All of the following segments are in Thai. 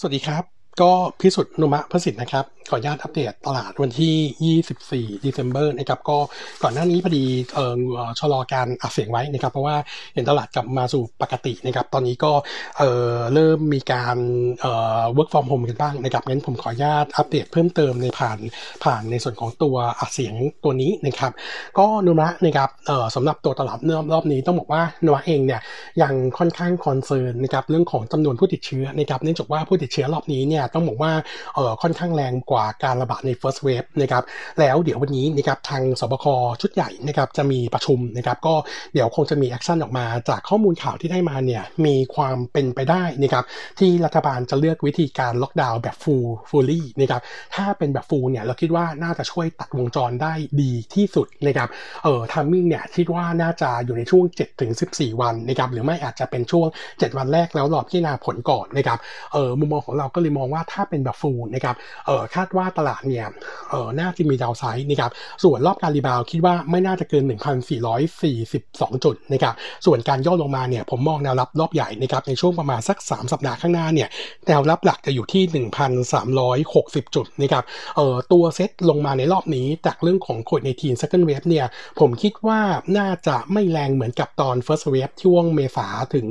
สวัสดีครับ ก็พิสุทธิ์นุมะพระสิทธิ์นะครับ ขออนุญาตอัปเดตตลาดวันที่ 24 December นะครับ ก็ก่อนหน้านี้พอดีเอ่อชะลอการอัดเสียงไว้นะครับ เพราะว่าเห็นตลาดกลับมาสู่ปกตินะครับ ตอนนี้ก็เอ่อเริ่มมีการเอ่อ work from home กันบ้างนะครับ งั้นผมขออนุญาตอัปเดตเพิ่มเติมในผ่านผ่านในส่วนของตัวอัดเสียงตัวนี้นะครับ ก็นุมะนะครับเอ่อสำหรับตัวตลาดเริ่มรอบนี้ต้องบอกว่านุมะเองเนี่ยยังค่อนข้าง concern นะครับเรื่องของจำนวนผู้ติดเชื้อนะครับ เนื่องจากว่าผู้ติดเชื้อรอบนี้เนี่ยต้องบอกว่าเอ่อค่อนข้างแรงกว่าการระบาดใน first wave นะครับแล้วเดี๋ยววันนี้นะครับทางศบคชุดใหญ่นะครับจะมีประชุมนะครับก็เดี๋ยวคงจะมี action ออกมาจากข้อมูลข่าวที่ได้มาเนี่ยมีความเป็นไปได้นะครับที่รัฐบาลจะเลือกวิธีการล็อกดาวน์แบบ full fully นะครับถ้าเป็นแบบ full เนี่ยเราคิดว่าน่าจะช่วยตัดวงจรได้ดีที่สุดนะครับเอ่อ timing เนี่ยคิดว่าน่าจะอยู่ในช่วง 7-14 วันนะครับหรือไม่อาจจะเป็นช่วง 7 วันแรกแล้วรอพิจารณาผลก่อนนะครับเอ่อมุมมองของเราก็เลยมองว่าถ้าเป็นแบบ full นะครับเออคาดว่าตลาดเนี่ยเออน่าจะมี downside นะครับส่วนรอบการ rebound คิดว่าไม่น่าจะเกิน 1,442 จุดนะครับส่วนการย่อลงมาเนี่ยผมมองแนวรับรอบใหญ่นะครับในช่วงประมาณสัก 3 สัปดาห์ข้างหน้าเนี่ยแนวรับหลักจะอยู่ที่ 1,360 จุดนะครับเออตัวเซ็ตลงมาในรอบนี้จากเรื่องของโควิดในทีน second wave เนี่ยผมคิดว่าน่าจะไม่แรงเหมือนกับตอน first wave ช่วงเมษาถึง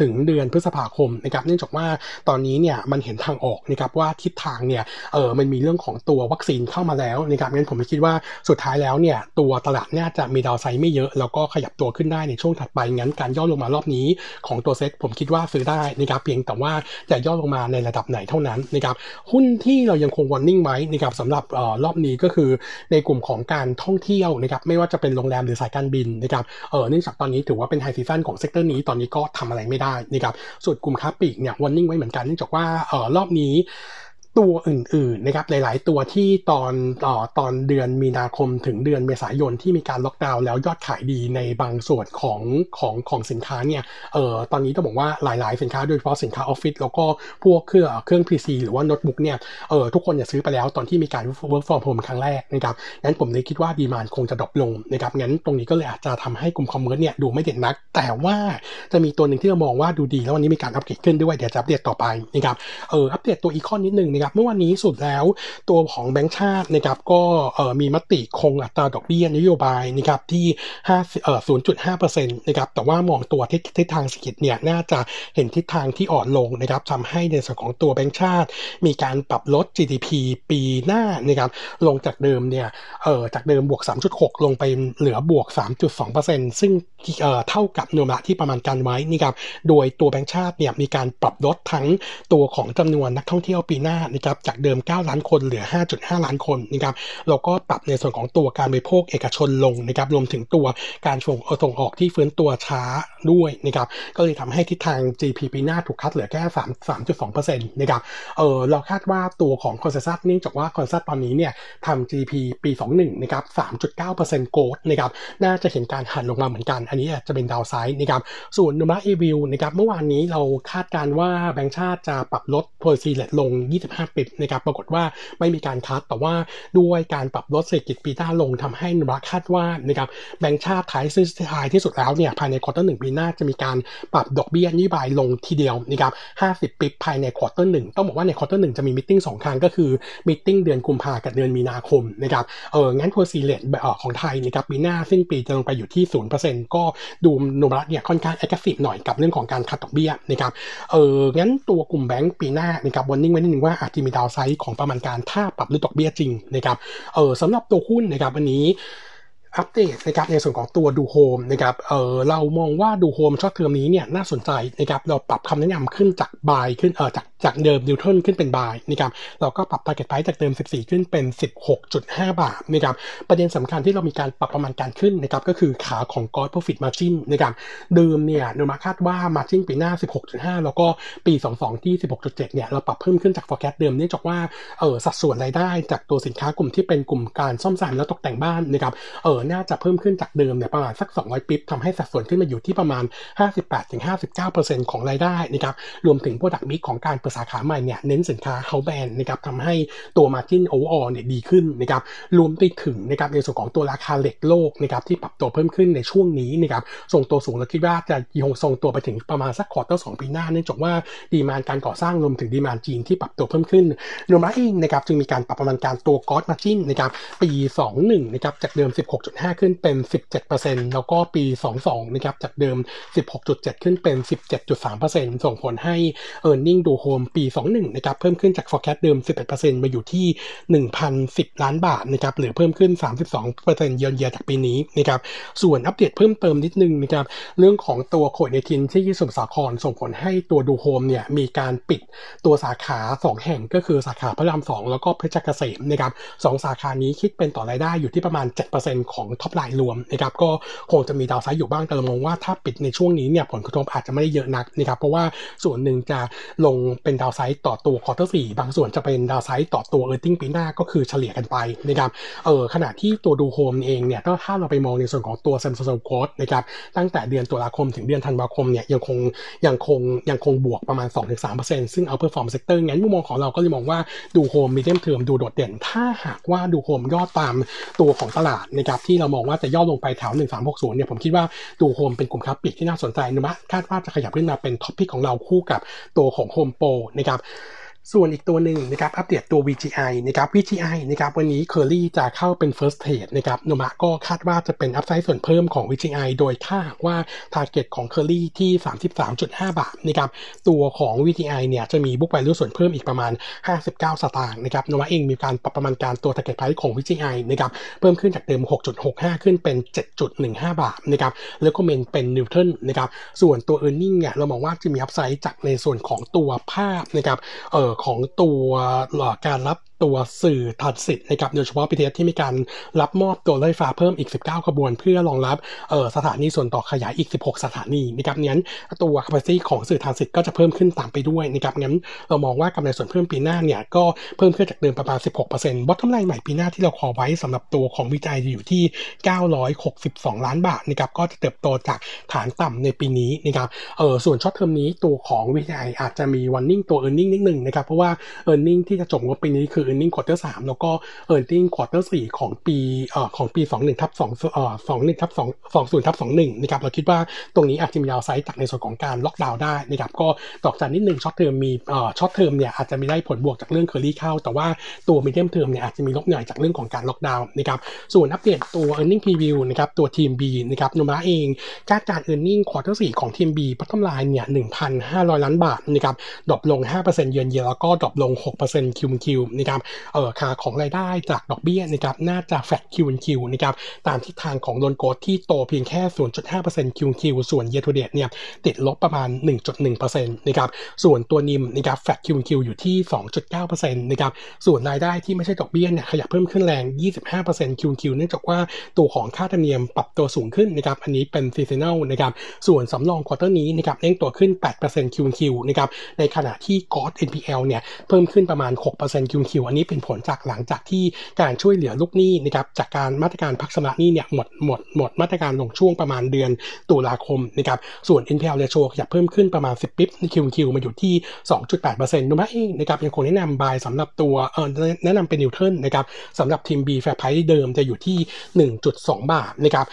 ถึงเดือนพฤษภาคมนะครับเนื่องจากว่าตอนนี้เนี่ยมันเห็นทางออกนะครับว่าทิศทางเนี่ยเออมันมีเรื่องของตัววัคซีนเข้ามาแล้วนะครับงั้นผมคิดว่าสุดท้ายแล้วเนี่ยตัวตลาดน่าจะมีดาวไซด์ไม่เยอะ แล้วก็ขยับตัวขึ้นได้ในช่วงถัดไปงั้นการย่อลงมารอบนี้ของตัวเซ็ตผมคิดว่าซื้อได้นะครับเพียงแต่ว่าจะย่อลงมาในระดับไหนเท่านั้นนะครับหุ้นที่เรายังคง warning ไว้นะครับสำหรับเออรอบนี้ก็คือในกลุ่มของการท่องเที่ยวนะครับไม่ว่าจะเป็นโรงแรมหรือสายการบินนะครับเออเนื่องจากตอนนี้ถือว่าเป็น high season ของ sector นี้ตอนนี้ก็ทำอะไรไม่ได้นะครับส่วนกลุ่มค้าปลีกเนี่ย warning ไว้เหมือนกันเนื่องจากว่าเออรอบนี้เนี่ย ตัวอื่นๆนะครับหลาย ๆ ตัวที่ตอนต่อตอนเดือนมีนาคมถึงเดือนเมษายนที่มีการล็อกดาวน์แล้วยอดขายดีในบางส่วนของของของสินค้าเนี่ยเอ่อตอนนี้ต้องบอกว่าหลาย ๆ สินค้าโดยเฉพาะสินค้าออฟฟิศแล้วก็พวกเครื่องเครื่อง PC หรือว่าโน้ตบุ๊กเนี่ยเอ่อทุกคนอย่าซื้อไปแล้วตอนที่มีการ work from home ครั้งแรกนะครับงั้นผมเลยคิดว่า demand คงจะ drop ลงนะครับงั้นตรงนี้ก็เลยอาจจะทำให้กลุ่ม commerce เนี่ยดูไม่เด่นนัก แต่ว่าจะมีตัวหนึ่งที่เรามองว่าดูดีแล้ววันนี้มีการอัปเกรดขึ้นด้วยเดี๋ยวจะอัปเดตต่อไปนะครับเอออัปเดตตัว econ นิดนึงนะครับเมื่อวานนี้สุดแล้วตัวของแบงก์ชาตินะครับก็มีมติคงอัตราดอกเบี้ยนโยบายนะครับที่5เอ่อ0.5%นะครับแต่ว่ามองตัวทิศททางเศรษฐกิจเนี่ยน่าจะเห็นทิศทางที่อ่อนลงนะครับทำให้ในส่วนของตัวแบงก์ชาติ มีการปรับลด GDP ปีหน้านะครับลงจากเดิมเนี่ยเอ่อจากเดิมบวก 3.6 ลงไปเหลือบวก 3.2%ซึ่งเอ่อเท่ากับโนมะที่ประมาณการไว้นะครับโดยตัวแบงก์ชาติเนี่ยมีการปรับลดทั้งตัวของจำนวนนักท่องเที่ยวปีหน้านะครับจากเดิม 9 ล้านคนเหลือ 5.5 ล้านคนนะครับแล้วก็ปรับในส่วนของตัวการบริโภคเอกชนลงนะครับรวมถึงตัวการส่งส่งออกที่ฟื้นตัวช้าด้วยนะครับก็เลยทำให้ทิศทาง GDP ปีหน้าถูก cut เหลือแค่3 3.2%นะครับเออเราคาดว่าตัวของ consensus เนื่องจากว่า consensus ตอนนี้เนี่ยทำ GDP ปี 21นะครับ3.9% growth นะครับน่าจะเห็นการหั่นลงมาเหมือนกัน อันนี้จะเป็น downside นะครับส่วน Nomura view นะครับเมื่อวานนี้เราคาดการณ์ว่าแบงก์ชาติจะปรับลด policy rate ลง 25 5 bip นะครับปรากฏว่าไม่มีการ cut แต่ว่าด้วยการปรับลดเศรษฐกิจปีหน้าลงทำให้โนมูระคาดว่านะครับแบงก์ชาติท้ายสุดท้ายที่สุดแล้วเนี่ยภายใน quarter หนึ่งปีหน้าจะมีการปรับดอกเบี้ยนโยบายลงทีเดียวนะครับ50 bip ภายใน quarter หนึ่งต้องบอกว่าใน quarter หนึ่งจะมี meeting สองครั้งก็คือ meeting เดือนกุมภากับเดือนมีนาคมนะครับเอองั้น policy rate ของไทยนะครับปีหน้าสิ้นปีจะลงไปอยู่ที่0%ก็ดูโนมูระเนี่ยค่อนข้าง aggressive หน่อยกับเรื่องของการ cut ดอกเบี้ยนะครับเอองั้นตัวกลุ่มแบงก์ปีหน้านะครับ warning ไว้นิดนึงว่าอาจจะมี downside ของประมาณการถ้าปรับลดดอกเบี้ยจริงนะครับเออสำหรับตัวหุ้นนะครับวันนี้ อัปเดตนะครับในส่วนของตัวดูโฮมนะครับเออเรามองว่าดูโฮม short term นี้เนี่ยน่าสนใจนะครับเราปรับคำแนะนำขึ้นจาก buy ขึ้นเออจากจากเดิม neutral ขึ้นเป็น buy นะครับเราก็ปรับ target price จากเดิม 14 ขึ้นเป็น 16.5 บาทนะครับประเด็นสำคัญที่เรามีการปรับประมาณการขึ้นนะครับก็คือขาของ gross profit margin นะครับเดิมเนี่ยโนมูระคาดว่า margin ปีหน้า 16.5 แล้วก็ปี 22 ที่ 16.7 เนี่ยเราปรับเพิ่มขึ้นจาก forecast เดิมเนื่องจากว่าเออสัดส่วนรายได้จากตัวสินค้ากลุ่มที่เป็นกลุ่มการซ่อมแซมและตกแต่งบ้านนะครับเอออน่าจะเพิ่มขึ้นจากเดิมเนี่ยประมาณสัก 200 bip ทำให้สัดส่วนขึ้นมาอยู่ที่ประมาณ 58-59%ของรายได้นะครับรวมถึง product mix ของการเปิดสาขาใหม่เนี่ยเน้นสินค้า house brand นะครับทำให้ตัว margin overall เนี่ยดีขึ้นนะครับรวมไปถึงนะครับในส่วนของตัวราคาเหล็กโลกนะครับที่ปรับตัวเพิ่มขึ้นในช่วงนี้นะครับส่งตัวสูงและคิดว่าจะยังคงทรงตัวไปถึงประมาณสัก quarter สองปีหน้าเนื่องจากว่า demand การก่อสร้างรวมถึง demand จีนที่ปรับตัวเพิ่มขึ้นรวมแล้วเองนะครับจึงมีการปรับประมาณการตัว gross margin นะครับปี 21นะครับจากเดิม16.5ขึ้นเป็น 17%แล้วก็ปี 22 นะครับ จากเดิม 16.7 ขึ้นเป็น 17.3%ส่งผลให้ e a r n i n g ดูโฮมปี 21 นะครับ เพิ่มขึ้นจาก forecast เดิม 11%มาอยู่ที่ 1,010 ล้านบาทนะครับ หรือเพิ่มขึ้น 32%เยือนเยียจากปีนี้นะครับ ส่วนอัปเดตเพิ่มเติมนิดนึงนะครับ เรื่องของตัวโควิดในพื้นที่ที่สมุทรสาครส่งผลให้ตัวดูโฮมเนี่ยมีการปิดตัวสาขา 2 แห่งก็คือสาขาพระราม 2 แล้วก็เพชรเกษมนะครับสองสาขานี้คิดเป็นต่อรายได้อยู่ที่ประมาณ 7%ของของ top line รวมนะครับก็คงจะมี downside อยู่บ้างแต่เรามองว่าถ้าปิดในช่วงนี้เนี่ยผลกระทบอาจจะไม่ได้เยอะนักนะครับเพราะว่าส่วนหนึ่งจะลงเป็น downside ต่อตัว quarter สี่บางส่วนจะเป็น downside ต่อตัว earning ปีหน้าก็คือเฉลี่ยกันไปนะครับเออขณะที่ตัวดูโฮมเองเนี่ยถ้าเราไปมองในส่วนของตัว same store sales growth นะครับตั้งแต่เดือนตุลาคมถึงเดือนธันวาคมเนี่ยยังคงยังคงยังคงบวกประมาณ 2-3%ซึ่ง outperform sector งั้นมุมมองของเราก็เลยมองว่าดูโฮม medium term ดูโดดเด่น ถ้าหากว่าดูโฮมย่อตามตัวของตลาดนะครับที่เรามองว่าจะย่อลงไปแถว 1360 เนี่ยผมคิดว่าตัวโฮมเป็นกลุ่มค้าปลีกที่น่าสนใจนะคาดว่าจะขยับขึ้นมาเป็น top pick ของเราคู่กับตัวของโฮมโปรนะครับ ส่วนอีกตัวหนึ่งนะครับอัปเดตตัว VGI นะครับ VGI นะครับวันนี้เคอรี่จะเข้าเป็น first trade นะครับโนมูระก็คาดว่าจะเป็น upside ส่วนเพิ่มของ VGI โดยถ้าว่า target ของเคอรี่ที่ 33.5 บาทนะครับตัวของ VGI เนี่ยจะมี book value ส่วนเพิ่มอีกประมาณ 59 สตางค์นะครับโนมูระเองมีการปรับประมาณการตัว target price ของ VGI นะครับเพิ่มขึ้นจากเดิม 6.65 ขึ้นเป็น 7.15 บาทนะครับแล้วก็ maintain เป็น neutral นะครับส่วนตัว e a r n i n g เนี่ยเรามองว่าจะมีอัพไซด์จากในส่วนของตัวภาพนะครับเอ่อของตัวการรับ ตัวสื่อทันสิทธิ์นะครับโดยเฉพาะ BTS ที่มีการรับมอบตัวรถไฟฟ้าเพิ่มอีก 19 ขบวน เพื่อรองรับออสถานีส่วนต่อขยายอีก 16 สถานีนะครับนั้นตัว capacity ของสื่อทันสิทธิ์ก็จะเพิ่มขึ้นตามไปด้วยนะครับงั้นเรามองว่ากำไรส่วนเพิ่มปีหน้าเนี่ยก็เพิ่มขึ้นจากเดิมประมาณ 16% bottom line ใหม่ปีหน้าที่เราขอไว้สำหรับตัวของวิจัยอยู่ที่ 962 ล้านบาทนะครับก็จะเติบโตจากฐานต่ำในปีนี้นะครับเออส่วน short term นี้ตัวของ VGI อาจจะมี warning ตัว e a r n i n g นิดหนึ่งนะครับเพราะว่า e a r n i n g ที่จะจบงบปีนี้คือ e a r n i n g quarter 3 แล้วก็ e a r n i n g quarter 4 ของปีเอ่อของปี 21ทับ2เอ่อ21ทับ2 20ทับ21นะครับเราคิดว่าตรงนี้อาจจะมี downside จากในส่วนของการล็อกดาวน์ได้นะครับก็ดอกจันนิดนึง short term มีเอ่อ short term เนี่ยอาจจะไม่ได้ผลบวกจากเรื่องเคอรี่เข้า แต่ว่าตัว medium term เนี่ยอาจจะมีลบหน่อยจากเรื่องของการล็อกดาวน์นะครับส่วนอัปเดตตัว e a r n i n g preview นะครับตัวทีม B นะครับโนมูระเองคาดการ e a r n i n g quarter 4 ของทีม B พัฒนาลายเนี่ย1,500 ล้านบาทนะครับ drop ลง 5% year on year แล้วก็ drop ลง 6% QoQ นะครับเออค่าของรายได้จากดอกเบี้ยนะครับน่าจะ flat QoQ นะครับตามทิศทางของ loan growth ที่โตเพียงแค่ 0.5% QoQ ส่วนเย a ทูเดตเนี่ยติดลบประมาณ 1.1%นะครับส่วนตัว NIM นะครับ flat QoQ อยู่ที่ 2.9%นะครับส่วนรายได้ที่ไม่ใช่ดอกเบี้ยเนี่ยขยับเพิ่มขึ้นแรง 25% QoQ เนื่องจากว่าตัวของค่าธรรมเนียมปรับตัวสูงขึ้นนะครับอันนี้เป็น seasonal นะครับส่วนสำรอง quarter นี้นะครับเร่งตัวขึ้น 8% QoQ นะครับในขณะที่กอด NPL เนี่ยเพิ่มขึ้นประมาณ 6% QoQ อันนี้เป็นผลจากหลังจากที่การช่วยเหลือลูกหนี้นะครับจากการมาตรการพักชำระหนี้เนี่ยหมดหมดหมดมาตรการลงช่วงประมาณเดือนตุลาคมนะครับส่วน NPL ratio ขยับเพิ่มขึ้นประมาณ 10 bip ใน QoQ มาอยู่ที่ 2.8%โนมูระเองนะครับยังคงแนะนำ buy สำหรับตัวเออแนะนำเป็น neutral นะครับสำหรับทีม B fair price เดิมจะอยู่ที่ 1.2 บาทนะครับ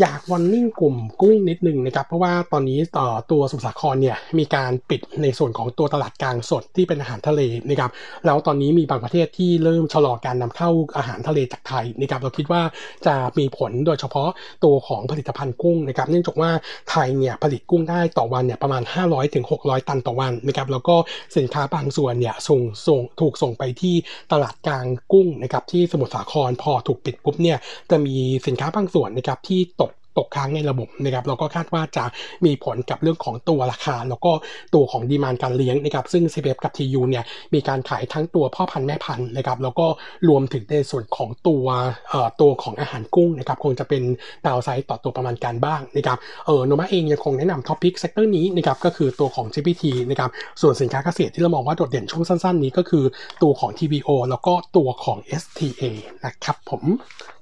อยาก warning กลุ่มกุ้งนิดนึงนะครับ เพราะว่าตอนนี้ต่อตัวสมุทรสาครเนี่ยมีการปิดในส่วนของตัวตลาดกลางสดที่เป็นอาหารทะเลนะครับแล้วตอนนี้มีบางประเทศที่เริ่มชะลอการนำเข้าอาหารทะเลจากไทยนะครับเราคิดว่าจะมีผลโดยเฉพาะตัวของผลิตภัณฑ์กุ้งนะครับ เนื่องจากว่าไทยเนี่ยผลิตกุ้งได้ต่อวันเนี่ยประมาณ 500ถึง600 ตันต่อวันนะครับแล้วก็สินค้าบางส่วนเนี่ยส่งส่งถูกส่งไปที่ตลาดกลางกุ้งนะครับที่สมุทรสาครพอถูกปิดปุ๊บเนี่ยจะมีสินค้าบางส่วนนะครับที่ตก ตกค้างในระบบนะครับแล้วก็คาดว่าจะมีผลกับเรื่องของตัวราคา แล้วก็ตัวของดีมานการเลี้ยงนะครับซึ่ง c p f กับ TU เนี่ยมีการขายทั้งตัวพ่อพันธุ์แม่พันธุ์นะครับแล้วก็รวมถึงในส่วนของตัวเอ่อตัวของอาหารกุ้งนะครับคงจะเป็น downside ต่อตัวประมาณการบ้างนะครับเออโนมูระเองยังคงแนะนำ top pick sector นี้นะครับก็คือตัวของ GFPT นะครับส่วนสินค้าเกษตรที่เรามองว่าโดดเด่นช่วงสั้น ๆ นี้ก็คือตัวของ TVO แล้วก็ตัวของ STA นะครับผม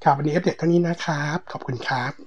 ครับวันนี้อัปเดตเท่านี้นะครับ ขอบคุณครับ